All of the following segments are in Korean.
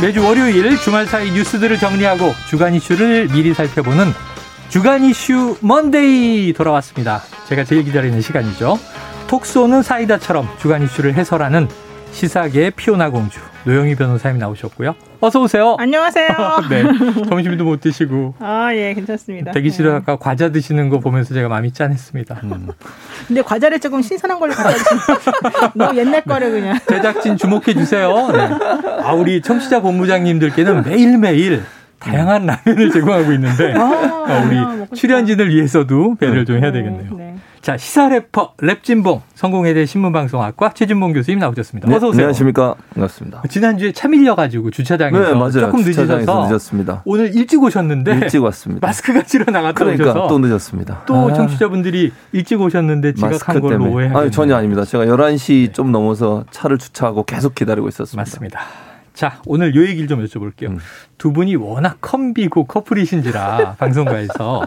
매주 월요일 주말 사이 뉴스들을 정리하고 주간 이슈를 미리 살펴보는 주간 이슈 먼데이 돌아왔습니다. 제가 제일 기다리는 시간이죠. 톡 쏘는 사이다처럼 주간 이슈를 해설하는 시사계의 피오나 공주 노영희 변호사님 나오셨고요. 어서 오세요. 안녕하세요. 네, 점심도 못 드시고. 아, 예, 괜찮습니다. 대기실에 아까 과자 드시는 거 보면서 제가 마음이 짠했습니다. 음. 근데 과자를 조금 신선한 걸로 갖다 주시면 너무 옛날 거를 그냥. 제작진 주목해 주세요. 네. 아, 우리 청취자 본부장님들께는 매일매일 다양한 라면을 제공하고 있는데 아, 어, 우리 아, 출연진을 위해서도 배려를 좀 해야 네, 되겠네요. 네. 자, 시사 래퍼 랩진봉 성공회대 신문방송학과 최진봉 교수님 나오셨습니다. 네, 어서 오세요. 안녕하십니까. 반갑습니다. 지난주에 차 밀려 가지고 주차장에서 네, 맞아요. 조금 늦으셔서 늦었습니다. 오늘 일찍 오셨는데 일찍 왔습니다. 마스크가 치러 나갔다 그러니까 오셔서 또 늦었습니다. 또 아, 청취자분들이 일찍 오셨는데 지각한 걸로 오해하고 아니, 전혀 아닙니다. 제가 11시 좀 넘어서 차를 주차하고 계속 기다리고 있었습니다. 맞습니다. 자, 오늘 요 얘기를 좀 여쭤볼게요. 음. 두 분이 워낙 컴비고 커플이신지라 방송가에서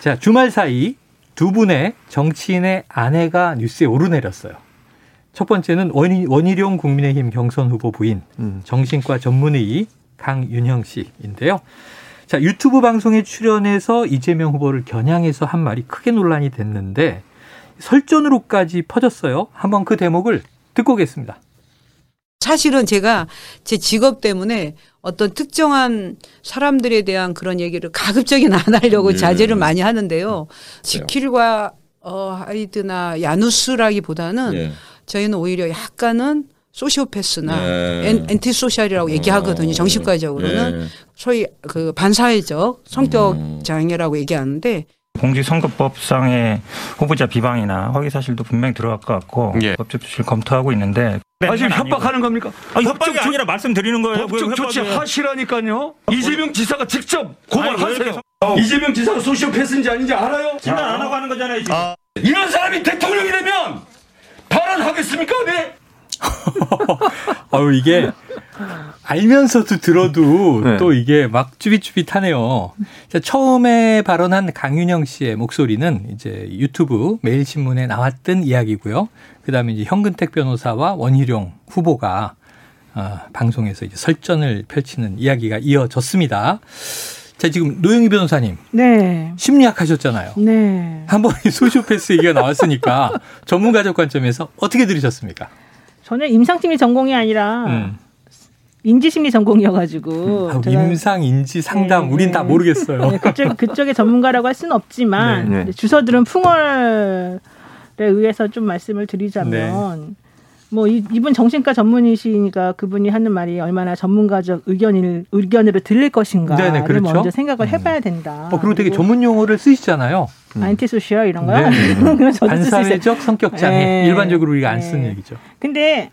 자, 주말 사이 두 분의 정치인의 아내가 뉴스에 오르내렸어요. 첫 번째는 원희, 원희룡 국민의힘 경선 후보 부인 음. 정신과 전문의 강윤형 씨인데요. 자, 유튜브 방송에 출연해서 이재명 후보를 겨냥해서 한 말이 크게 논란이 됐는데 설전으로까지 퍼졌어요. 한번 그 대목을 듣고 오겠습니다. 사실은 제가 제 직업 때문에 어떤 특정한 사람들에 대한 그런 얘기를 가급적이면 안 하려고 예. 자제를 많이 하는데요. 지킬과 어, 하이드나 야누스라기보다는 예. 저희는 오히려 약간은 소시오패스나 예. an, antisocial이라고 얘기하거든요. 어. 정신과적으로는 예. 소위 그 반사회적 성격 음. 장애라고 얘기하는데 공직선거법상의 후보자 비방이나 허위 사실도 분명히 들어갈 것 같고 예. 법적 조치를 검토하고 있는데 아, 지금 협박하는 겁니까? 아, 협박이 아니라 말씀드리는 거예요. 법적 왜 조치? 하시라니까요. 이재명 지사가 직접 고발하세요. 이렇게 이재명 지사가 소시오패스인지 아닌지 알아요? 진단 안 하고 하는 거잖아요. 지금. 이런 사람이 대통령이 되면 발언하겠습니까? 네? 아유 이게 알면서도 들어도 네. 또 이게 막 쭈빗쭈빗하네요. 자, 처음에 발언한 강윤영 씨의 목소리는 이제 유튜브 매일신문에 나왔던 이야기고요. 그다음에 이제 현근택 변호사와 원희룡 후보가 어, 방송에서 이제 설전을 펼치는 이야기가 이어졌습니다. 자, 지금 노영희 변호사님 네. 심리학 하셨잖아요. 네. 한번 이 소시오패스 얘기가 나왔으니까 전문가적 관점에서 어떻게 들으셨습니까? 저는 임상심리 전공이 아니라 음. 인지심리 전공이어가지고. 아, 제가 임상, 인지, 상담, 네, 우린 네. 다 모르겠어요. 네, 그쪽, 그쪽의 전문가라고 할 수는 없지만 네, 네. 주서들은 풍월에 의해서 좀 말씀을 드리자면 네. 뭐 이, 이분 정신과 전문이시니까 그분이 하는 말이 얼마나 전문가적 의견을 의견으로 들릴 것인가를 그렇죠. 먼저 생각을 해봐야 된다. 어, 그리고 되게 전문 용어를 쓰시잖아요. 안티소시얼 이런 거요? 네. 반사회적 성격 장애. 네. 일반적으로 우리가 안 네. 쓰는 얘기죠. 근데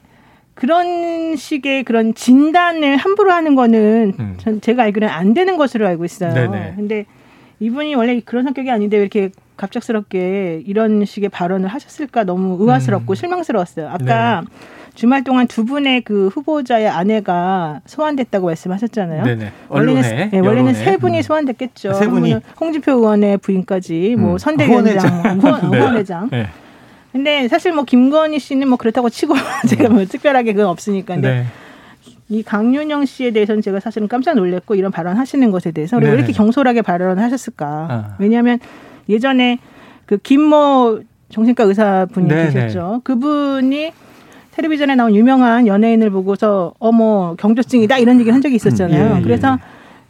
그런 식의 그런 진단을 함부로 하는 거는 음. 전 제가 알기로는 안 되는 것으로 알고 있어요. 네네. 근데 이분이 원래 그런 성격이 아닌데 왜 이렇게 갑작스럽게 이런 식의 발언을 하셨을까 너무 의아스럽고 음. 실망스러웠어요. 아까 주말 동안 두 분의 그 후보자의 아내가 소환됐다고 말씀하셨잖아요. 네네. 원래는, 언론에. 네, 원래는. 세 분이 음. 소환됐겠죠. 아, 세 분이? 홍준표 의원의 부인까지, 뭐 음. 선대위원장, 후원회장. 후원, 네. 후원회장. 네. 근데 사실 뭐 김건희 씨는 뭐 그렇다고 치고 제가 뭐 특별하게 그건 없으니까. 근데 네. 이 강윤영 씨에 대해서는 제가 사실은 깜짝 놀랐고 이런 발언 하시는 것에 대해서 그리고 왜. 이렇게 경솔하게 발언을 하셨을까? 아. 왜냐하면 예전에 그 김모 정신과 의사 분이 네네. 계셨죠. 그분이 텔레비전에 나온 유명한 연예인을 보고서 어머 경조증이다 이런 얘기를 한 적이 있었잖아요. 음, 예, 예, 그래서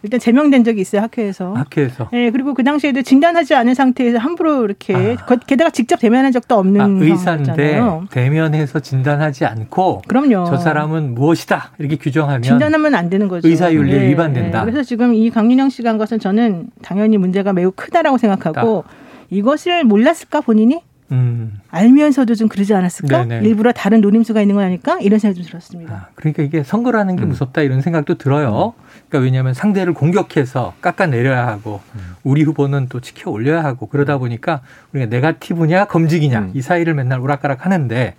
일단 제명된 적이 있어요 학회에서. 학회에서. 예, 그리고 그 당시에도 진단하지 않은 상태에서 함부로 이렇게 아. 거- 게다가 직접 대면한 적도 없는 아, 의사인데. 대면해서 진단하지 않고 그럼요. 저 사람은 무엇이다 이렇게 규정하면 진단하면 안 되는 거죠. 의사 윤리에 위반된다. 그래서 지금 이 강윤영 씨가 한 것은 저는 당연히 문제가 매우 크다라고 생각하고 이것을 몰랐을까 본인이 음. 알면서도 좀 그러지 않았을까? 네네. 일부러 다른 노림수가 있는 건 아닐까? 이런 생각이 좀 들었습니다. 아, 그러니까 이게 선거라는 게 무섭다 이런 생각도 들어요. 그러니까 왜냐하면 상대를 공격해서 깎아내려야 하고 우리 후보는 또 지켜 올려야 하고 그러다 보니까 우리가 네가티브냐 검직이냐 음. 이 사이를 맨날 오락가락 하는데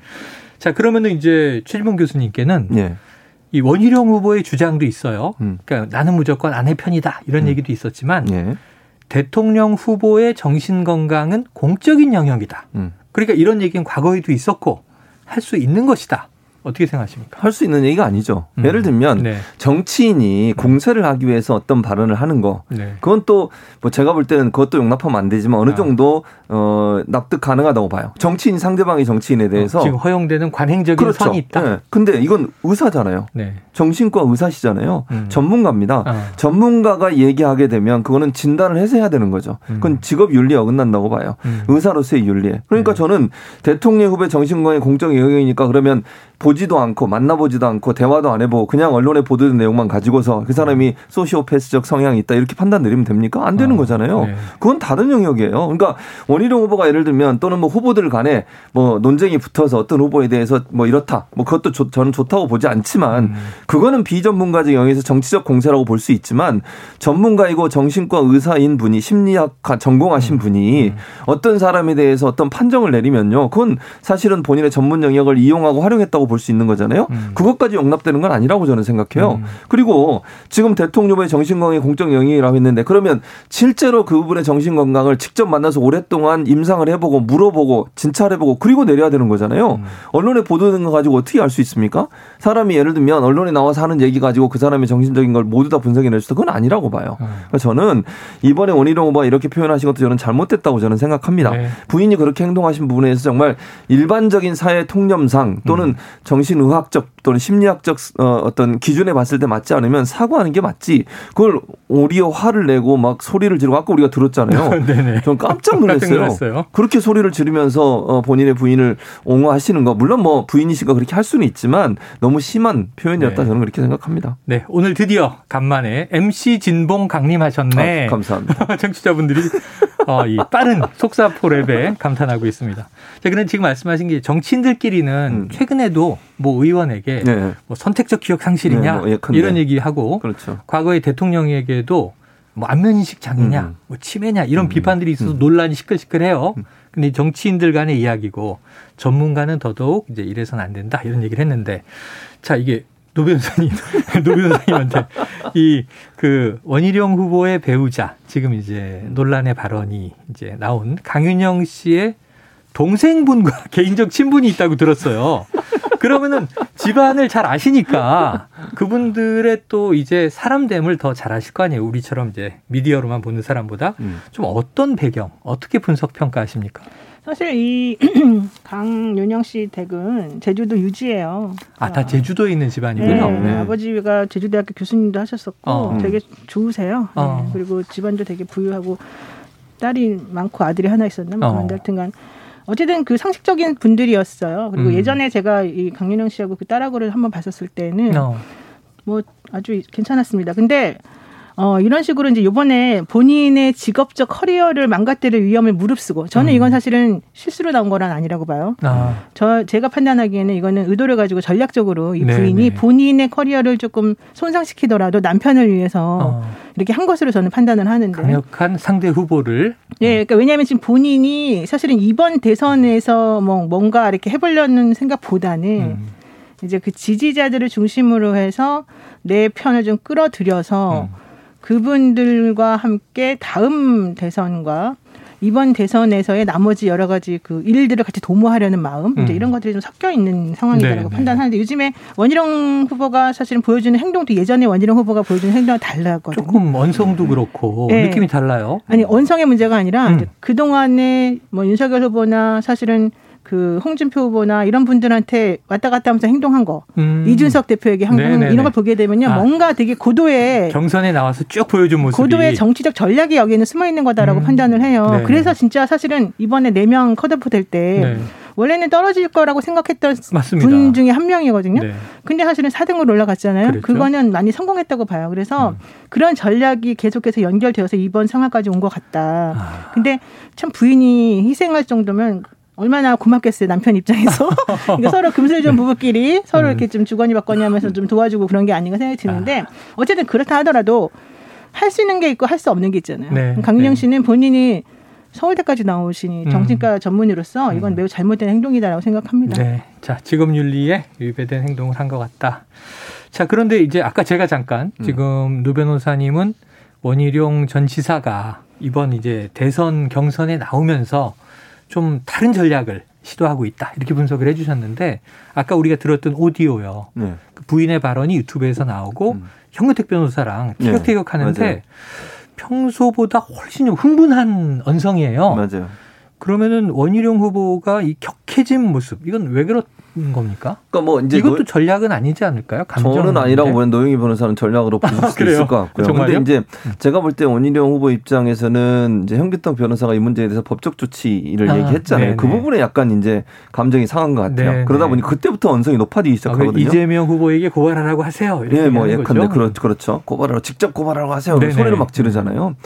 자 그러면은 이제 최지봉 교수님께는 예. 이 원희룡 후보의 주장도 있어요. 음. 그러니까 나는 무조건 아내 편이다 이런 음. 얘기도 있었지만 예. 대통령 후보의 정신 건강은 공적인 영역이다. 음. 그러니까 이런 얘기는 과거에도 있었고 할 수 있는 것이다. 어떻게 생각하십니까? 할 수 있는 얘기가 아니죠. 음. 예를 들면 네. 정치인이 공세를 하기 위해서 어떤 발언을 하는 거 네. 그건 또 뭐 제가 볼 때는 그것도 용납하면 안 되지만 어느 아. 정도 어 납득 가능하다고 봐요. 정치인 상대방이 정치인에 대해서 어, 지금 허용되는 관행적인 그렇죠. 선이 있다. 네. 근데 이건 의사잖아요. 네. 정신과 의사시잖아요. 음. 전문가입니다. 아. 전문가가 얘기하게 되면 그거는 진단을 해서 해야 되는 거죠. 그건 음. 직업 윤리에 어긋난다고 봐요. 음. 의사로서의 윤리에. 그러니까 네. 저는 대통령 후배 정신건강의 공적 영역이니까 그러면 보지도 않고 만나보지도 않고 대화도 안 해보고 그냥 언론에 보도된 내용만 가지고서 그 사람이 소시오패스적 성향이 있다 이렇게 판단 내리면 됩니까? 안 되는 어, 거잖아요. 네. 그건 다른 영역이에요. 그러니까 원희룡 후보가 예를 들면 또는 뭐 후보들 간에 뭐 논쟁이 붙어서 어떤 후보에 대해서 뭐 이렇다. 뭐 그것도 좋- 저는 좋다고 보지 않지만 음. 그거는 비전문가적 영역에서 정치적 공세라고 볼 수 있지만 전문가이고 정신과 의사인 분이 심리학 음. 전공하신 분이 어떤 사람에 대해서 어떤 판정을 내리면요. 그건 사실은 본인의 전문 영역을 이용하고 활용했다고 볼수 있는 거잖아요. 음. 그것까지 용납되는 건 아니라고 저는 생각해요. 음. 그리고 지금 대통령의 정신건강의 공적 영역이라고 했는데 그러면 실제로 그분의 정신건강을 직접 만나서 오랫동안 임상을 해보고 물어보고 진찰해보고 그리고 내려야 되는 거잖아요. 음. 언론에 보도된 거 가지고 어떻게 알 수 있습니까? 사람이 예를 들면 언론에 나와서 하는 얘기 가지고 그 사람의 정신적인 걸 모두 다 분석해낼 수 있다. 그건 아니라고 봐요. 음. 그러니까 저는 이번에 원희룡 후보가 이렇게 표현하신 것도 저는 잘못됐다고 저는 생각합니다. 네. 부인이 부인이 그렇게 행동하신 부분에 대해서 정말 일반적인 사회 통념상 또는 음. 정신의학적 또는 심리학적 어, 어떤 기준에 봤을 때 맞지 않으면 사과하는 게 맞지. 그걸 오히려 화를 내고 막 소리를 지르고 아까 우리가 들었잖아요. 네네. 전 깜짝 놀랐어요. 놀랐어요. 그렇게 소리를 지르면서 어, 본인의 부인을 옹호하시는 거 물론 뭐 부인이시가 그렇게 할 수는 있지만 너무 심한 표현이었다 네. 저는 그렇게 생각합니다. 네, 오늘 드디어 간만에 MC 진봉 강림하셨네. 아, 감사합니다. 청취자분들이 어, 이 빠른 속사포 랩에 감탄하고 있습니다. 자, 그럼 지금 말씀하신 게 정치인들끼리는 음. 최근에도 뭐 의원에게 네, 뭐 선택적 기억 상실이냐 네, 뭐 예컨대. 이런 얘기하고 그렇죠. 과거에 대통령에게도 뭐 안면인식 장애냐, 음. 뭐 치매냐 이런 음. 비판들이 있어서 음. 논란이 시끌시끌해요. 음. 근데 정치인들 간의 이야기고 전문가는 더더욱 이제 이래서는 안 된다 이런 얘기를 했는데 자 이게 노 변호사님, 노 변호사님한테 이 그 원희룡 후보의 배우자 지금 이제 논란의 발언이 이제 나온 강윤형 씨의 동생분과 개인적 친분이 있다고 들었어요. 그러면은 집안을 잘 아시니까 그분들의 또 이제 사람됨을 더 잘 아실 거 아니에요. 우리처럼 이제 미디어로만 보는 사람보다 음. 좀 어떤 배경, 어떻게 분석 평가하십니까? 사실 이 강윤영 씨 댁은 제주도 유지예요. 아, 다 제주도에 있는 집안이군요. 네, 네. 아버지가 제주대학교 교수님도 하셨었고 어. 되게 좋으세요. 어. 네, 그리고 집안도 되게 부유하고 딸이 많고 아들이 하나 있었나 뭐 어. 그런데 하여튼간 어쨌든 그 상식적인 분들이었어요. 그리고 음. 예전에 제가 이 강윤영 씨하고 그 딸하고를 한번 봤었을 때는 어. 뭐 아주 괜찮았습니다. 근데 어 이런 식으로 이제 요번에 본인의 직업적 커리어를 망가뜨릴 위험을 무릅쓰고 저는 음. 이건 사실은 실수로 나온 거란 아니라고 봐요. 아, 저 제가 판단하기에는 이거는 의도를 가지고 전략적으로 이 네, 부인이 네. 본인의 커리어를 조금 손상시키더라도 남편을 위해서 어. 이렇게 한 것으로 저는 판단을 하는데. 강력한 상대 후보를 예, 그러니까 왜냐하면 지금 본인이 사실은 이번 대선에서 뭐 뭔가 이렇게 해보려는 생각보다는 음. 이제 그 지지자들을 중심으로 해서 내 편을 좀 끌어들여서 음. 그분들과 함께 다음 대선과 이번 대선에서의 나머지 여러 가지 그 일들을 같이 도모하려는 마음 음. 이런 것들이 좀 섞여 있는 상황이라고 네, 네. 판단하는데 요즘에 원희룡 후보가 사실은 보여주는 행동도 예전에 원희룡 후보가 보여주는 행동과 달랐거든요. 조금 언성도 그렇고 네. 느낌이 달라요. 아니 언성의 문제가 아니라 음. 그 동안에 뭐 윤석열 후보나 사실은 그 홍준표 후보나 이런 분들한테 왔다 갔다 하면서 행동한 거 음. 이준석 대표에게 행동 네네네. 이런 걸 보게 되면요 아. 뭔가 되게 고도의 경선에 나와서 쭉 보여준 모습이 고도의 정치적 전략이 여기는 숨어 있는 거다라고 음. 판단을 해요. 네네. 그래서 진짜 사실은 이번에 네 명 컷오프 될때 네. 원래는 떨어질 거라고 생각했던 맞습니다. 분 중에 한 명이거든요. 네. 근데 사실은 4등으로 올라갔잖아요. 그랬죠. 그거는 많이 성공했다고 봐요. 그래서 음. 그런 전략이 계속해서 연결되어서 이번 상황까지 온 것 같다. 아. 근데 참 부인이 희생할 정도면 얼마나 고맙겠어요 남편 입장에서 그러니까 서로 금슬좀 부부끼리 서로 음. 이렇게 좀 주거니 받거니 하면서 좀 도와주고 그런 게 아닌가 생각이 드는데 어쨌든 그렇다 하더라도 할 수 있는 게 있고 할 수 없는 게 있잖아요. 네. 강윤영 네. 씨는 본인이 서울대까지 나오시니 음. 정신과 전문의로서 이건 음. 매우 잘못된 행동이다라고 생각합니다. 네. 자, 직업 윤리에 위배된 행동을 한 것 같다. 자, 그런데 이제 아까 제가 잠깐 음. 지금 노 변호사님은 원희룡 전 지사가 이번 이제 대선 경선에 나오면서 좀 다른 전략을 시도하고 있다. 이렇게 분석을 해 주셨는데 아까 우리가 들었던 오디오요. 네. 그 부인의 발언이 유튜브에서 나오고 음. 현근택 변호사랑 네, 티격태격 하는데 맞아요. 평소보다 훨씬 흥분한 언성이에요. 맞아요. 그러면은 원희룡 후보가 이 격해진 모습 이건 왜 그런 겁니까? 그러니까 뭐 이제 이것도 노- 전략은 아니지 않을까요? 감정 저는 아니라고? 보는 노영희 변호사는 전략으로 볼 수도 그래요? 있을 것 같고요. 근데 이제 제가 볼 때 원희룡 후보 입장에서는 이제 현기덕 변호사가 이 문제에 대해서 법적 조치를 아, 얘기했잖아요. 네네. 그 부분에 약간 이제 감정이 상한 것 같아요. 네네. 그러다 보니 그때부터 언성이 높아지기 아, 그 시작하거든요. 이재명 후보에게 고발하라고 하세요. 이렇게 예, 뭐 예컨대? 그렇, 그렇죠. 고발하라고 직접 고발하라고 하세요. 소리를 막 지르잖아요.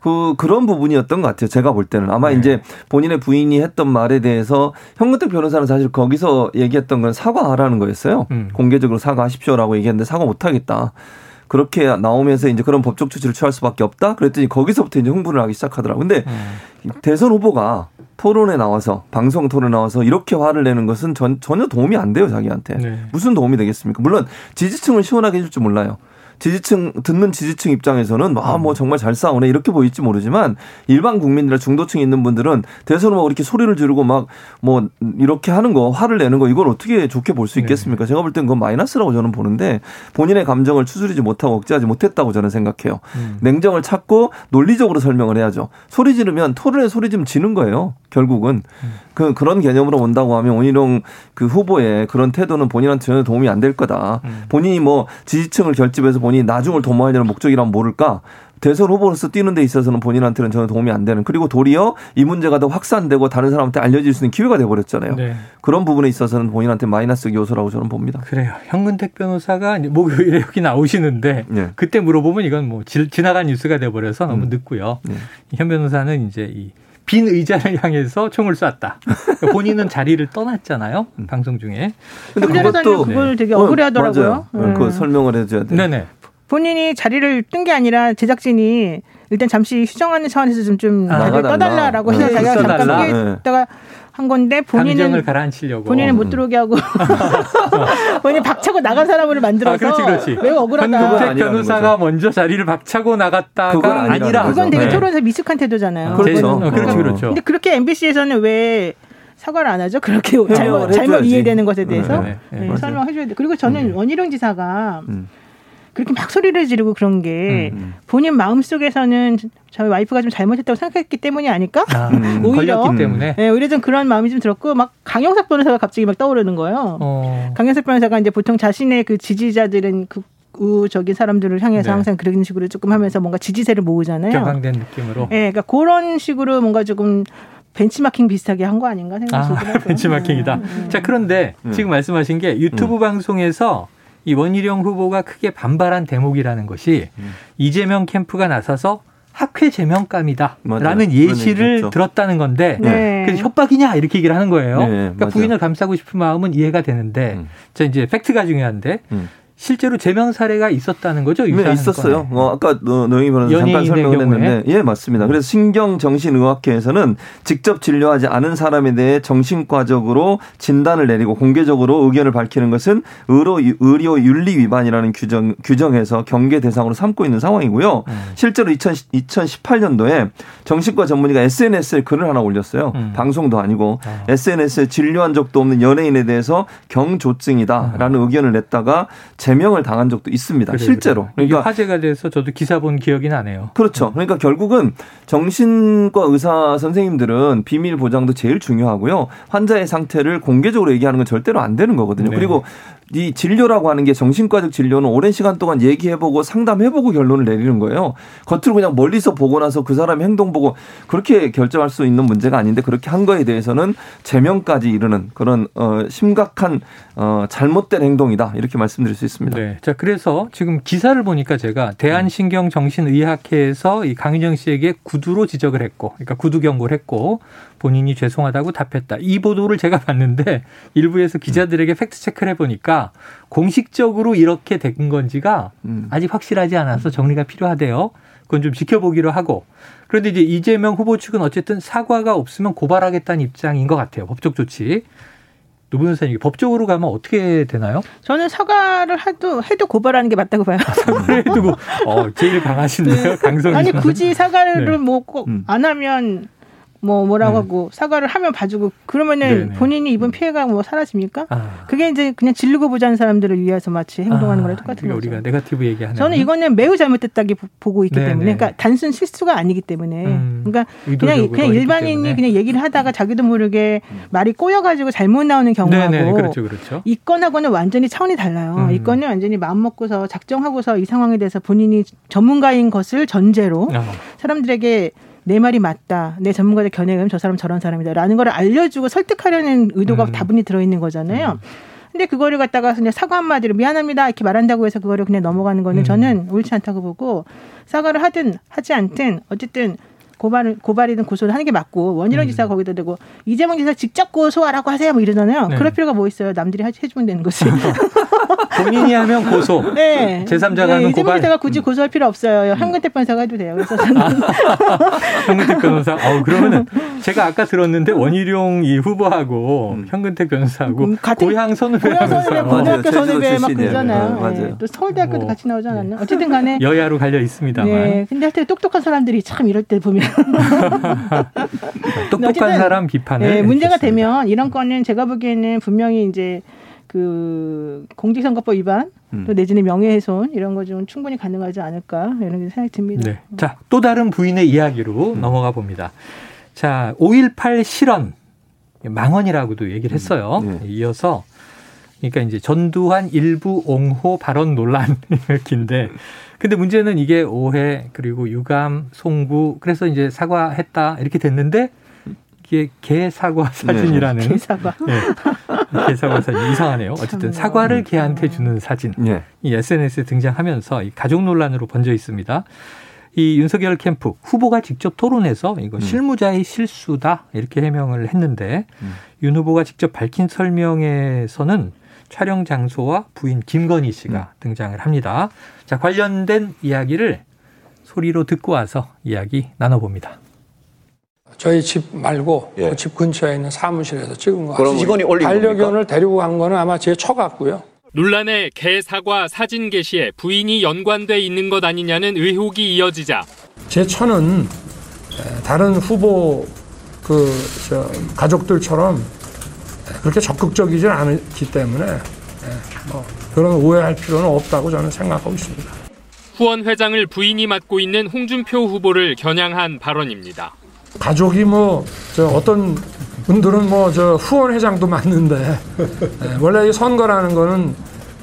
그 그런 부분이었던 것 같아요. 제가 볼 때는 아마 네. 이제 본인의 부인이 했던 말에 대해서 현근택 변호사는 사실 거기서 얘기했던 건 사과하라는 거였어요. 음. 공개적으로 사과하십시오라고 얘기했는데 사과 못하겠다. 그렇게 나오면서 이제 그런 법적 조치를 취할 수밖에 없다. 그랬더니 거기서부터 이제 흥분을 하기 시작하더라고. 근데 음. 대선 후보가 토론에 나와서 방송 토론에 나와서 이렇게 화를 내는 것은 전, 전혀 도움이 안 돼요 자기한테 네. 무슨 도움이 되겠습니까? 물론 지지층을 시원하게 해줄 줄 몰라요. 지지층 듣는 지지층 입장에서는 아뭐 정말 잘 싸우네 이렇게 보일지 모르지만 일반 국민들 중도층에 있는 분들은 대선 후보가 이렇게 소리를 지르고 막 뭐 이렇게 하는 거 화를 내는 거 이걸 어떻게 좋게 볼수 네. 있겠습니까? 제가 볼 땐 그건 마이너스라고 저는 보는데 본인의 감정을 추스리지 못하고 억제하지 못했다고 저는 생각해요. 음. 냉정을 찾고 논리적으로 설명을 해야죠. 소리 지르면 토론에 소리 지르면 지는 거예요. 결국은 그 그런 개념으로 본다고 하면 원희룡 그 후보의 그런 태도는 본인한테 전혀 도움이 안 될 거다. 음. 본인이 뭐 지지층을 결집해서 본인이 나중을 도모하려는 목적이라면 모를까. 대선 후보로서 뛰는 데 있어서는 본인한테는 전혀 도움이 안 되는 그리고 도리어 이 문제가 더 확산되고 다른 사람한테 알려질 수 있는 기회가 돼 버렸잖아요. 네. 그런 부분에 있어서는 본인한테 마이너스 요소라고 저는 봅니다. 그래요. 현근택 변호사가 목요일에 여기 나오시는데 네. 그때 물어보면 이건 뭐 지, 지나간 뉴스가 돼버려서 너무 음. 늦고요. 네. 현 변호사는 이제 이 빈 의자를 향해서 총을 쐈다. 그러니까 본인은 자리를 떠났잖아요. 방송 중에. 근데 변호사는 그걸 되게 억울해하더라고요. 맞아요. 음. 그 설명을 해줘야 돼요. 네네. 본인이 자리를 뜬 게 아니라 제작진이 일단 잠시 휴정하는 차원에서 좀, 좀 아. 떠달라라고 해서 네, 자기가 있어달라. 잠깐 네. 피했다가 한 건데 감정을 본인은 가라앉히려고. 본인은 못 들어오게 하고 본인이 박차고 나간 사람을 만들어서 아, 그렇지, 그렇지. 매우 억울하다. 아니라는 변호사가. 먼저 자리를 박차고 나갔다가 그건 아니라. 그건 되게 네. 토론에서 미숙한 태도잖아요. 그렇죠. 제- 어, 그렇죠, 어. 그렇죠. 근데 그렇게 MBC에서는 왜 사과를 안 하죠? 그렇게 잘못, 해줘야지. 잘못 이해되는 것에 대해서 네, 네, 네. 네, 맞아요. 설명해 줘야 돼. 그리고 저는 원희룡 지사가 음. 그렇게 막 소리를 지르고 그런 게 음. 본인 마음 속에서는 저희 와이프가 좀 잘못했다고 생각했기 때문이 아닐까? 아, 음. 오히려 걸렸기 때문에. 네, 오히려 좀 그런 마음이 좀 들었고 막 강영석 변호사가 갑자기 막 떠오르는 거예요. 어. 강영석 변호사가 이제 보통 자신의 그 지지자들은 극우적인 사람들을 향해서 네. 항상 그런 식으로 조금 하면서 뭔가 지지세를 모으잖아요. 격앙된 느낌으로. 예, 그러니까 그런 식으로 뭔가 조금 벤치마킹 비슷하게 한 거 아닌가 생각이 아, 들더라고요. 벤치마킹이다. 네. 자, 그런데 음. 지금 말씀하신 게 유튜브 방송에서 이 원희룡 후보가 크게 반발한 대목이라는 것이 음. 이재명 캠프가 나서서 학회 제명감이다. 맞아요. 라는 그런 얘기 예시를. 들었다는 건데 네. 그래서 협박이냐 이렇게 얘기를 하는 거예요. 네, 그러니까 맞아요. 부인을 감싸고 싶은 마음은 이해가 되는데 음. 자 이제 팩트가 중요한데 음. 실제로 제명 사례가 있었다는 거죠. 네, 있었어요. 건에. 어, 아까 노- 노영희 변호사 잠깐 설명을? 했는데, 예, 맞습니다. 그래서 신경정신의학회에서는 직접 진료하지 않은 사람에 대해 정신과적으로 진단을 내리고 공개적으로 의견을 밝히는 것은 의료, 의료 윤리 위반이라는 규정, 규정에서 경계 대상으로 삼고 있는 상황이고요. 음. 실제로 2000, 2018년도에 정신과 전문의가 SNS에 글을 하나 올렸어요. 음. 방송도 아니고 아. SNS에 진료한 적도 없는 연예인에 대해서 경조증이다라는 의견을 냈다가 제 명을 당한 적도 있습니다. 그래요, 실제로. 이게 그러니까 화제가 돼서 저도 기사 본 기억이 나네요. 그렇죠. 그러니까 결국은 정신과 의사 선생님들은 비밀 보장도 제일 중요하고요. 환자의 상태를 공개적으로 얘기하는 건 절대로 안 되는 거거든요. 네. 그리고 이 진료라고 하는 게 정신과적 진료는 오랜 시간 동안 얘기해보고 상담해보고 결론을 내리는 거예요. 겉으로 그냥 멀리서 보고 나서 그 사람의 행동 보고 그렇게 결정할 수 있는 문제가 아닌데 그렇게 한 거에 대해서는 제명까지 이르는 그런 어 심각한 어 잘못된 행동이다 이렇게 말씀드릴 수 있습니다. 네. 자, 그래서 지금 기사를 보니까 제가 대한신경정신의학회에서 이 강윤정 씨에게 구두로 지적을 했고, 그러니까 구두 경고를 했고, 본인이 죄송하다고 답했다. 이 보도를 제가 봤는데, 일부에서 기자들에게 팩트 체크를 해보니까, 공식적으로 이렇게 된 건지가 음. 아직 확실하지 않아서 정리가 필요하대요. 그건 좀 지켜보기로 하고. 그런데 이제 이재명 후보 측은 어쨌든 사과가 없으면 고발하겠다는 입장인 것 같아요. 법적 조치. 노 변호사님, 법적으로 가면 어떻게 되나요? 저는 사과를 해도 해도 고발하는 게 맞다고 봐요. 사과를 해두고 어 제일 강하신데요, 강성. 아니 굳이 사과를 네. 뭐 꼭 음. 안 하면 뭐 뭐라고 음. 하고 사과를 하면 봐주고 그러면은 네네. 본인이 입은 피해가 뭐 사라집니까? 아, 그게 이제 그냥 지르고 보자는 사람들을 위해서 마치 행동하는 거랑 똑같은 거죠. 우리가 네가티브 얘기하는. 저는 이거는 매우 잘못됐다고 보고 있기 네네. 때문에, 그러니까 단순 실수가 아니기 때문에, 음, 그러니까 그냥 그냥 일반인이. 그냥 얘기를 하다가 자기도 모르게 말이 꼬여가지고 잘못 나오는 경우하고, 네네 그렇죠 그렇죠. 이 건하고는 완전히 차원이 달라요. 음. 이 건은 완전히 마음 먹고서 작정하고서 이 상황에 대해서 본인이 전문가인 것을 전제로 어, 사람들에게 내 말이 맞다. 내 전문가의 견해에 의하면 저 사람 저런 사람이다. 라는 걸 알려주고 설득하려는 의도가 음. 다분히 들어있는 거잖아요. 근데 그거를 갖다가 그냥 사과 한마디로 미안합니다. 이렇게 말한다고 해서 그거를 그냥 넘어가는 거는 음. 저는 옳지 않다고 보고 사과를 하든 하지 않든 어쨌든 고발을 고발이든 고소를 하는 게 맞고 원희룡 음. 지사가 거기다 대고 이재명 지사 직접 고소하라고 하세요 뭐 이러잖아요. 네. 그럴 필요가 뭐 있어요. 남들이 하- 해주면 되는 거지. 본인이 하면 고소. 네. 제3자가 하면 이재명 고발. 음. 지사가 굳이 고소할 필요 없어요. 현근택 판사가 해도 돼요. 그래서 저는 현근택 변호사. 어 그러면은 제가 아까 들었는데 원희룡 이 후보하고 음. 현근택 변호사하고 음, 고향 선후배 고향 선후배, 고등학교 선후배 막. 그러잖아요. 네, 맞아요. 예. 또 서울대학교도 뭐, 같이 나오지 않았나? 어쨌든 간에 여야로 갈려 있습니다만 네. 근데 하여튼 똑똑한 사람들이 참 이럴 때 보면 똑똑한 어쨌든, 사람 비판을. 네, 문제가. 되면 이런 건은 제가 보기에는 분명히 이제 그 공직선거법 위반 음. 또 내지는 명예훼손 이런 거 좀 충분히 가능하지 않을까 이런 게 생각이 듭니다. 네. 자, 또 다른 부인의 이야기로 음. 넘어가 봅니다. 자, 5.18 실언, 망언이라고도 얘기를 했어요. 네. 이어서, 그러니까 이제 전두환 일부 옹호 발언 논란 이렇게인데, 근데 문제는 이게 오해, 그리고 유감, 송구, 그래서 이제 사과했다, 이렇게 됐는데, 이게 개 사과 사진이라는. 개 사과. 네. 개사과 사진. 이상하네요. 어쨌든 참. 사과를 개한테 주는 사진. 예. 이 SNS에 등장하면서 이 가족 논란으로 번져 있습니다. 이 윤석열 캠프 후보가 직접 토론해서 이거 실무자의 실수다 이렇게 해명을 했는데 음. 윤 후보가 직접 밝힌 설명에서는 촬영 장소와 부인 김건희 씨가 등장을 합니다. 자 관련된 이야기를 소리로 듣고 와서 이야기 나눠봅니다. 저희 집 말고 예. 그 집 근처에 있는 사무실에서 찍은 거 같아요. 직원이 올린 반려견을 데리고 간 거는 아마 제 처 같고요. 논란의 개 사과 사진 게시에 부인이 연관돼 있는 것 아니냐는 의혹이 이어지자 제 처는 에, 다른 후보 그저 가족들처럼 그렇게 적극적이지 않기 때문에 에, 뭐 그런 오해할 필요는 없다고 저는 생각하고 있습니다. 후원 회장을 부인이 맡고 있는 홍준표 후보를 겨냥한 발언입니다. 가족이 뭐 저 어떤 분들은 뭐 저 후원 회장도 맞는데 에, 원래 이 선거라는 거는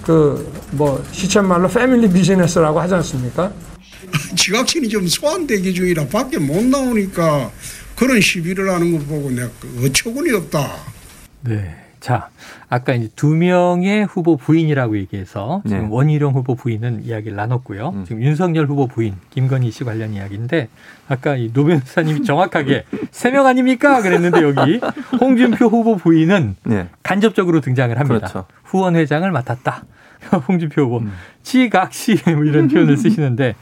그 뭐 시쳇말로 패밀리 비즈니스라고 하지 않습니까? 지각신이 좀 소환대기 중이라 밖에 못 나오니까 그런 시비를 하는 거 보고 내가 그 어처구니 없다. 네. 자, 아까 이제 두 명의 후보 부인이라고 얘기해서 지금 네. 원희룡 후보 부인은 이야기를 나눴고요. 음. 지금 윤석열 후보 부인 김건희 씨 관련 이야기인데 아까 이 노변사님이 정확하게 세 명 아닙니까? 그랬는데 여기 홍준표 후보 부인은 예. 간접적으로 등장을 합니다. 그렇죠. 후원 회장을 맡았다. 홍준표 후보 음. 지각시 뭐 이런 표현을 쓰시는데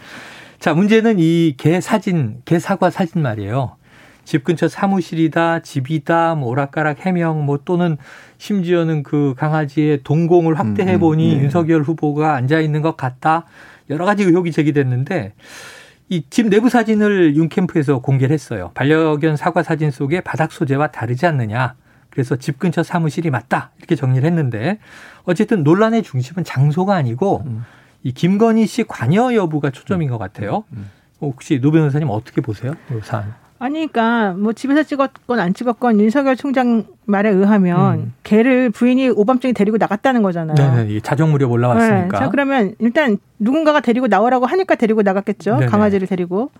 자 문제는 이 개 사진 개 사과 사진 말이에요. 집 근처 사무실이다, 집이다, 뭐 오락가락 해명, 뭐 또는 심지어는 그 강아지의 동공을 확대해 보니 음, 음, 네. 윤석열 후보가 앉아 있는 것 같다. 여러 가지 의혹이 제기됐는데 이 집 내부 사진을 윤 캠프에서 공개를 했어요. 반려견 사과 사진 속에 바닥 소재와 다르지 않느냐. 그래서 집 근처 사무실이 맞다 이렇게 정리를 했는데 어쨌든 논란의 중심은 장소가 아니고 음. 이 김건희 씨 관여 여부가 초점인 것 같아요. 음. 혹시 노 변호사님 어떻게 보세요? 이 사안. 아니, 그러니까 뭐 집에서 찍었건 안 찍었건 윤석열 총장 말에 의하면 음. 걔를 부인이 오밤중에 데리고 나갔다는 거잖아요. 네네, 이게 자정 무렵 올라왔으니까. 네. 자, 그러면 일단 누군가가 데리고 나오라고 하니까 데리고 나갔겠죠. 네네. 강아지를 데리고.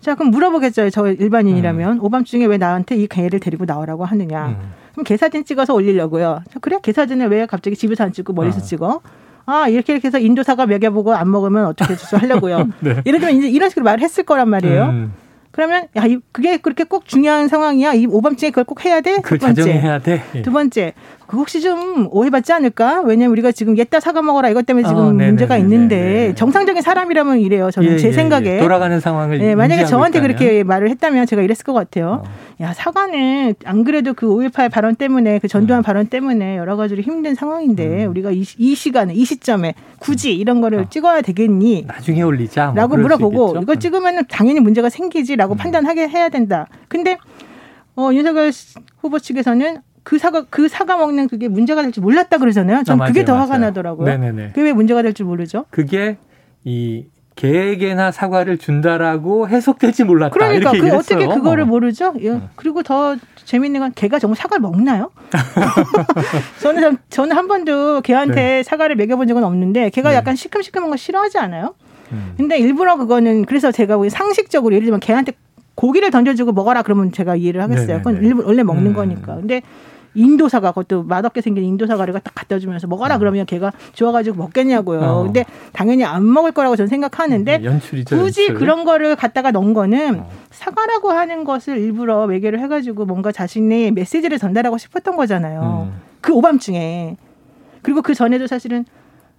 자, 그럼 물어보겠죠. 저 일반인이라면 오밤중에 왜 나한테 이 개를 데리고 나오라고 하느냐. 음. 그럼 개 사진 찍어서 올리려고요. 자, 그래? 개 사진을 왜 갑자기 집에서 안 찍고 멀리서 아. 찍어? 아, 이렇게 이렇게 해서 인도사가 먹여보고 안 먹으면 어떻게 해서 하려고요. 네. 예를 들면 이제 이런 식으로 말을 했을 거란 말이에요. 음, 그러면 야, 이- 그게 그렇게 꼭 중요한 상황이야. 이 오밤중에 그걸 꼭 해야 돼? 그첫 번째. 자정해야 돼. 예. 두 번째, 그 혹시 좀 오해받지 않을까? 왜냐면 우리가 지금 옛다 사과 먹어라 이것 때문에 지금 아. 문제가 있는데 네네. 정상적인 사람이라면 이래요. 저는 예, 제 예, 생각에. 예. 돌아가는 상황을 예, 만약에 저한테 있다면. 그렇게 말을 했다면 제가 이랬을 것 같아요. 어. 야, 사과는 안 그래도 그 5.18 발언 때문에 그 전두환 네. 발언 때문에 여러 가지로 힘든 상황인데 음. 우리가 이, 시- 이 시간에 이 시점에 굳이 이런 거를 찍어야 되겠니? 나중에 올리자. 뭐 라고 물어보고. 이거 찍으면 당연히 문제가 생기지라고 음. 판단하게 해야 된다. 근데 어, 윤석열 후보 측에서는 그 사과 그 사과 먹는 그게 문제가 될줄 몰랐다 그러잖아요. 전 아, 그게 맞아요, 더 화가 맞아요. 나더라고요. 네네네. 그게 왜 문제가 될줄 모르죠? 그게 이 개에게나 사과를 준다라고 해석될지 몰랐다. 그러니까 그 얘기를 어떻게 했어요. 그거를 어. 모르죠? 예. 그리고 더 재밌는 건 개가 정말 사과를 먹나요? 저는 참- 저는 한 번도 개한테 사과를 먹여본 적은 없는데 개가 네. 약간 시큼시큼한 거 싫어하지 않아요? 음. 근데 일부러 그거는 그래서 제가 우리 상식적으로 예를 들면 개한테 고기를 던져주고 먹어라 그러면 제가 이해를 하겠어요. 그건 네네네. 일부 원래 먹는 음. 거니까. 근데 인도 사과 그것도 맛없게 생긴 인도 사과를 딱 갖다 주면서 먹어라 그러면 걔가 좋아가지고 먹겠냐고요. 음. 어. 근데 당연히 안 먹을 거라고 저는 생각하는데 네, 연출이죠. 굳이 연출. 그런 거를 갖다가 넣은 거는 어. 사과라고 하는 것을 일부러 매개를 해가지고 뭔가 자신의 메시지를 전달하고 싶었던 거잖아요. 음. 그 오밤중에. 그리고 그 전에도 사실은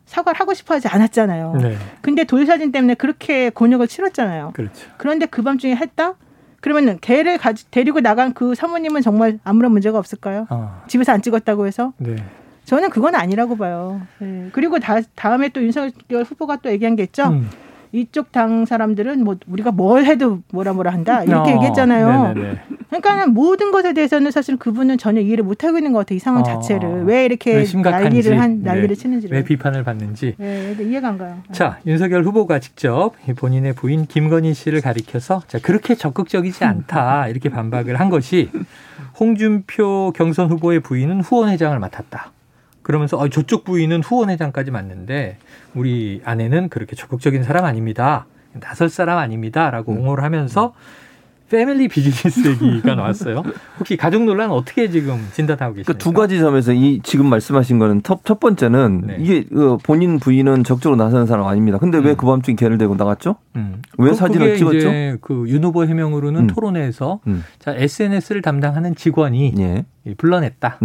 사과를 하고 싶어 하지 않았잖아요. 네, 근데 돌사진 때문에 그렇게 곤욕을 치렀잖아요. 그렇죠. 그런데 그 밤중에 했다? 그러면은 개를 가지, 데리고 나간 그 사모님은 정말 아무런 문제가 없을까요? 어, 집에서 안 찍었다고 해서? 네. 저는 그건 아니라고 봐요. 예. 그리고 다, 다음에 또 윤석열 후보가 또 얘기한 게 있죠. 음. 이쪽 당 사람들은 뭐 우리가 뭘 해도 뭐라 뭐라 한다 이렇게 어, 얘기했잖아요. 네네네. 그러니까는 모든 것에 대해서는 사실 그분은 전혀 이해를 못 하고 있는 것 같아요. 이 상황 어, 자체를 왜 이렇게 왜 난리를 한 난리를 네. 치는지를. 왜 비판을 받는지. 네, 이해가 안 가요. 자, 윤석열 후보가 직접 본인의 부인 김건희 씨를 가리켜서 자, 그렇게 적극적이지 않다. 이렇게 반박을 한 것이 홍준표 경선 후보의 부인은 후원회장을 맡았다. 그러면서 어, 저쪽 부인은 후원회장까지 맡는데 우리 아내는 그렇게 적극적인 사람 아닙니다. 나설 사람 아닙니다라고 옹호를 하면서 패밀리 비즈니스 얘기가 나왔어요. 혹시 가족 논란 어떻게 지금 진단하고 계십니까? 그러니까 두 가지 점에서 이 지금 말씀하신 거는 첫, 첫 번째는 네. 이게 그 본인 부인은 적극적으로 나서는 사람 아닙니다. 근데 왜 음. 그 밤중에 걔를 데리고 나갔죠? 음. 왜 그- 사진을 찍었죠? 그윤 후보 해명으로는 음. 토론회에서 음. 자 SNS를 담당하는 직원이 예. 불러냈다.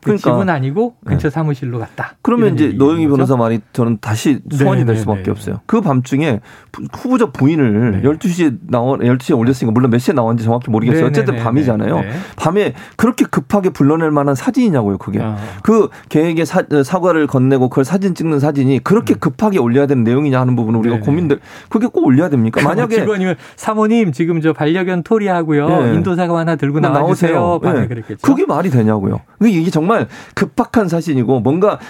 음. 그 그러니까- 집은 아니고 근처 네. 사무실로 갔다. 그러면 이제 노영희? 변호사 말이 저는 다시 소환이 네, 될 네, 수밖에 네. 없어요. 그 밤중에 부- 후보자 부인을 네. 12시에 나온 12시에 올렸으니까 물론 몇 시에 나왔는지 정확히 모르겠어요. 네, 어쨌든 네, 네, 밤이잖아요. 네. 밤에 그렇게 급하게 불러낼 만한 사진이냐고요, 그게. 아. 그 계획에 사, 사과를 건네고 그걸 사진 찍는 사진이 그렇게 급하게 올려야 되는 내용이냐 하는 부분은 우리가 음. 네네. 고민들 그게 꼭 올려야 됩니까? 만약에 직원이면 사모님 지금 저 반려견 토리하고요. 네. 인도사과 하나 들고 뭐 나와주세요. 나오세요. 그랬겠죠. 그게 말이 되냐고요. 이게 정말 급박한 사진이고 뭔가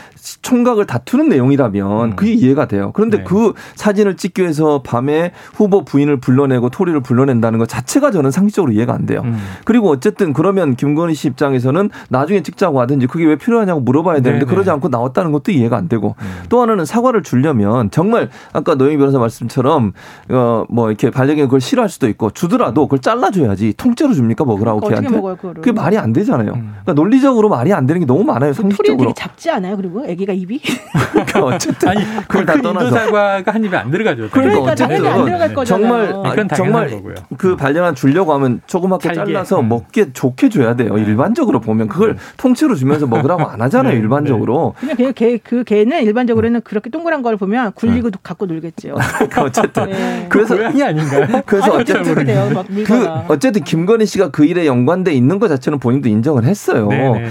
총각을 다투는 내용이라면 음. 그게 이해가 돼요. 그런데 네. 그 사진을 찍기 위해서 밤에 후보 부인을 불러내고 토리를 불러낸다는 것 자체가 저는 상식적으로 이해가 안 돼요. 음. 그리고 어쨌든 그러면 김건희 씨 입장에서는 나중에 찍자고 하든지 그게 왜 필요하냐고 물어봐야 되는데 네네. 그러지 않고 나왔다는 것도 이해가 안 되고 음. 또 하나는 사과를 주려면 정말 아까 노영희 변호사 말씀처럼 어 뭐 이렇게 반려견 그걸 싫어할 수도 있고 주더라도 그걸 잘라줘야지 통째로 줍니까 먹으라고 그러니까 어떻게 걔한테 먹어요? 그게 말이 안 되잖아요. 음. 그러니까 논리적으로 말이 안 되는 게 너무 많아요. 그 상식적으로. 되게 작지 않아요? 그리고 아기가 입이? 그러니까 어쨌든 아니 그걸 다큰 떠나서. 인도 사과가 한 입에 안 들어가죠. 그러니까 그러니까 당연히 안 어쨌든 들어갈 거잖아요. 정말 네, 아, 그건 정말 거고요. 그 반려견 주려고 하면 조그맣게 잘게. 잘라서 음. 먹게 좋게 줘야 돼요. 네. 일반적으로 보면 그걸 통째로 주면서 먹으라고 안 하잖아요. 네, 일반적으로. 그냥 그, 개, 그 개는 일반적으로는 그렇게 동그란 걸 보면 굴리고 갖고 놀겠죠. 그러니까 어쨌든 네. 그 그래서 고양이 아닌가요? 그래서 아니, 어쨌든 그. 어쨌든 김건희 씨가 그 일에 연관돼 있는 것 자체는 본인도 인정을 했어요. 네네.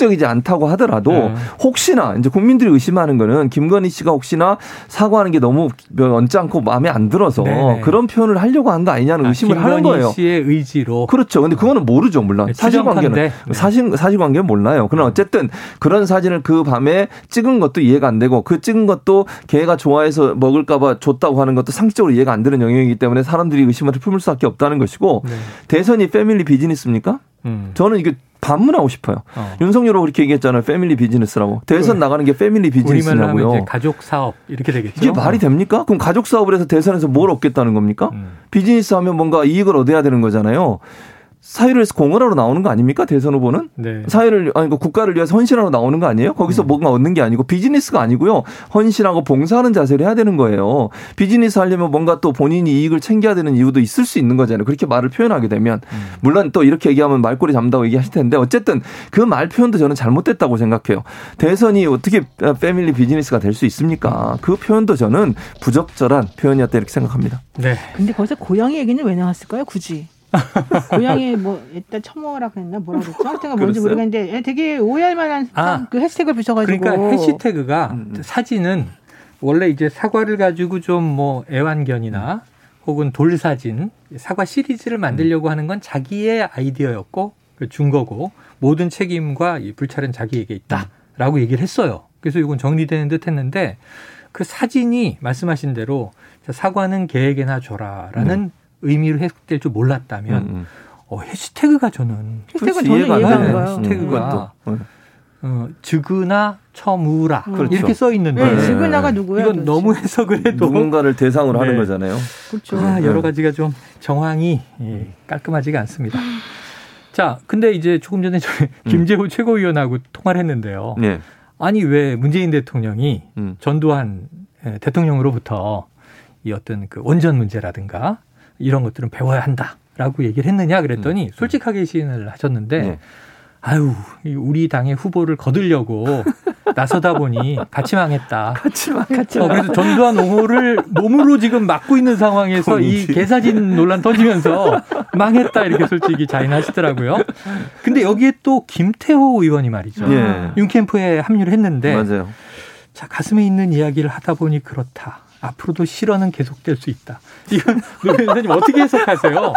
적극적이지 않다고 하더라도 네. 혹시나 이제 국민들이 의심하는 거는 김건희 씨가 혹시나 사과하는 게 너무 언짢고 마음에 안 들어서 네네. 그런 표현을 하려고 한 거 아니냐는 의심을 아, 하는 김건희 거예요. 씨의 의지로 그렇죠. 근데 그거는 모르죠, 물론. 네, 사실관계는. 네. 사실 사실관계는 몰라요. 그러나 어쨌든 그런 사진을 그 밤에 찍은 것도 이해가 안 되고 그 찍은 것도 걔가 좋아해서 먹을까봐 줬다고 하는 것도 상식적으로 이해가 안 되는 영역이기 때문에 사람들이 의심을 품을 수밖에 없다는 것이고 네. 대선이 패밀리 비즈니스입니까? 음. 저는 이게 반문하고 싶어요. 어. 윤석열은 그렇게 얘기했잖아요. 패밀리 비즈니스라고. 대선 나가는 게 패밀리 비즈니스냐고요. 이제 가족 사업 이렇게 되겠죠. 이게 말이 됩니까? 그럼 가족 사업을 해서 대선에서 뭘 얻겠다는 겁니까? 음. 비즈니스 하면 뭔가 이익을 얻어야 되는 거잖아요. 사회를 위해서 공헌하러 나오는 거 아닙니까? 대선 후보는? 네. 사회를 아니 그 국가를 위해서 헌신하러 나오는 거 아니에요? 음. 거기서 뭔가 얻는 게 아니고 비즈니스가 아니고요. 헌신하고 봉사하는 자세를 해야 되는 거예요. 비즈니스 하려면 뭔가 또 본인이 이익을 챙겨야 되는 이유도 있을 수 있는 거잖아요. 그렇게 말을 표현하게 되면 음. 물론 또 이렇게 얘기하면 말꼬리 잡는다고 얘기하실 텐데 어쨌든 그 말 표현도 저는 잘못됐다고 생각해요. 대선이 어떻게 패밀리 비즈니스가 될 수 있습니까? 그 표현도 저는 부적절한 표현이었다 이렇게 생각합니다. 네. 근데 거기서 고양이 얘기는 왜 나왔을까요? 굳이. 고양이 뭐 일단 처먹으라 그랬나 뭐라 그랬죠? 하여튼 뭔지? 모르겠는데 되게 오해할 만한 아. 그 해시태그를 붙여가지고 그러니까 해시태그가 음, 사진은 원래 이제 사과를 가지고 좀 뭐 애완견이나 혹은 돌사진 사과 시리즈를 만들려고 하는 건 자기의 아이디어였고 그준 거고 모든 책임과 이 불찰은 자기에게 있다라고 얘기를 했어요. 그래서 이건 정리되는 듯 했는데 그 사진이 말씀하신 대로 자, 사과는 개에게나 줘라라는 의미로 해석될 줄 몰랐다면 음, 어, 해시태그가 저는 해시태그 그렇지, 저는 이해가 안. 해시태그가 음. 어, 즉으나 처무라 그렇죠. 이렇게 써 있는데 네, 네. 지그나가 누구야? 이건 도대체? 너무 해석을 해도 누군가를 대상으로 하는 네. 거잖아요. 그렇죠. 아, 여러 가지가 좀 정황이 예, 깔끔하지가 않습니다. 자, 근데 이제 조금 전에 저희 김재호 최고위원하고 통화를 했는데요. 네. 아니 왜 문재인 대통령이 음. 전두환 예, 대통령으로부터 이 어떤 그 원전 문제라든가 이런 것들은 배워야 한다라고 얘기를 했느냐 그랬더니 솔직하게 시인을 하셨는데 네. 아유 이 우리 당의 후보를 거들려고 나서다 보니 같이 망했다. 같이 막 어, 그래서 전두환 옹호를 몸으로 지금 막고 있는 상황에서 이 본인이. 개사진 논란 터지면서 망했다 이렇게 솔직히 자인하시더라고요. 근데 여기에 또 김태호 의원이 말이죠. 예. 윤캠프에 합류를 했는데 맞아요. 자 가슴에 있는 이야기를 하다 보니 그렇다. 앞으로도 실언은 계속될 수 있다. 이건 노 변호사님 어떻게 해석하세요?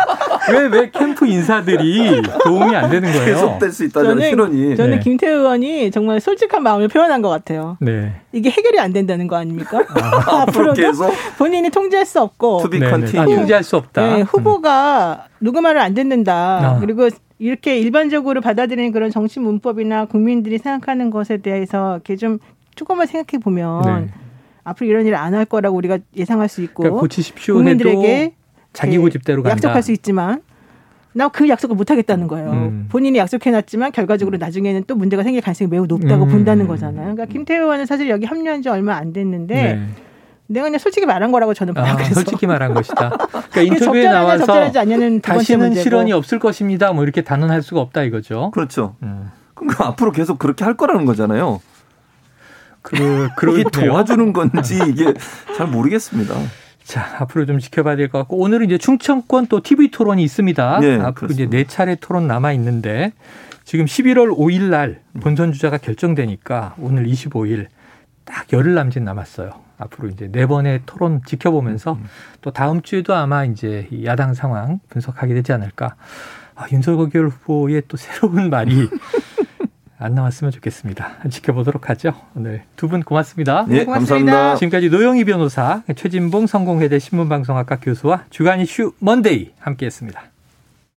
왜 왜 캠프 인사들이 도움이 안 되는 거예요? 계속될 수 있다는 실언이. 저는 네. 김태우 의원이 정말 솔직한 마음을 표현한 것 같아요. 네. 이게 해결이 안 된다는 거 아닙니까? 앞으로 앞으로도 계속 본인이 통제할 수 없고 to be 네, 네. 아. 통제할 수 없다. 네, 후보가 누구 말을 안 듣는다. 아. 그리고 이렇게 일반적으로 받아들이는 그런 정치 문법이나 국민들이 생각하는 것에 대해서 이렇게 좀 조금만 생각해 보면 네. 앞으로 이런 일을 안할 거라고 우리가 예상할 수 있고 그러니까 고치십시오 국민들에게 자기 예, 고집대로 간다. 약속할 수 있지만 나 그 약속을 못 하겠다는 거예요. 음. 본인이 약속해놨지만 결과적으로 나중에는 또 문제가 생길 가능성이 매우 높다고 음. 본다는 거잖아요. 그러니까 김태우 의원은 사실 여기 합류한 지 얼마 안 됐는데 네. 내가 그냥 솔직히 말한 거라고 저는 봐요. 아, 그래서 솔직히 말한 것이다. 그러니까 이게 인터뷰에 나와서 다시는 문제고. 실언이 없을 것입니다. 뭐 이렇게 단언할 수가 없다 이거죠. 그렇죠. 음. 그럼 그 앞으로 계속 그렇게 할 거라는 거잖아요. 그 그러네요. 도와주는 건지 이게 잘 모르겠습니다. 자, 앞으로 좀 지켜봐야 될 것 같고 오늘은 이제 충청권 또 TV 토론이 있습니다. 네, 앞으로 그렇습니다. 이제 네 차례 토론 남아 있는데 지금 11월 5일 날 본선 주자가 결정되니까 오늘 25일 딱 열흘 남짓 남았어요. 앞으로 이제 네 번의 토론 지켜보면서 또 다음 주에도 아마 이제 이 야당 상황 분석하게 되지 않을까. 아, 윤석열 후보의 또 새로운 말이 안 나왔으면 좋겠습니다. 지켜보도록 하죠. 오늘 두 분 고맙습니다. 네, 고맙습니다. 감사합니다. 지금까지 노영희 변호사, 최진봉 성공회대 신문방송학과 교수와 주간 이슈 먼데이 함께했습니다.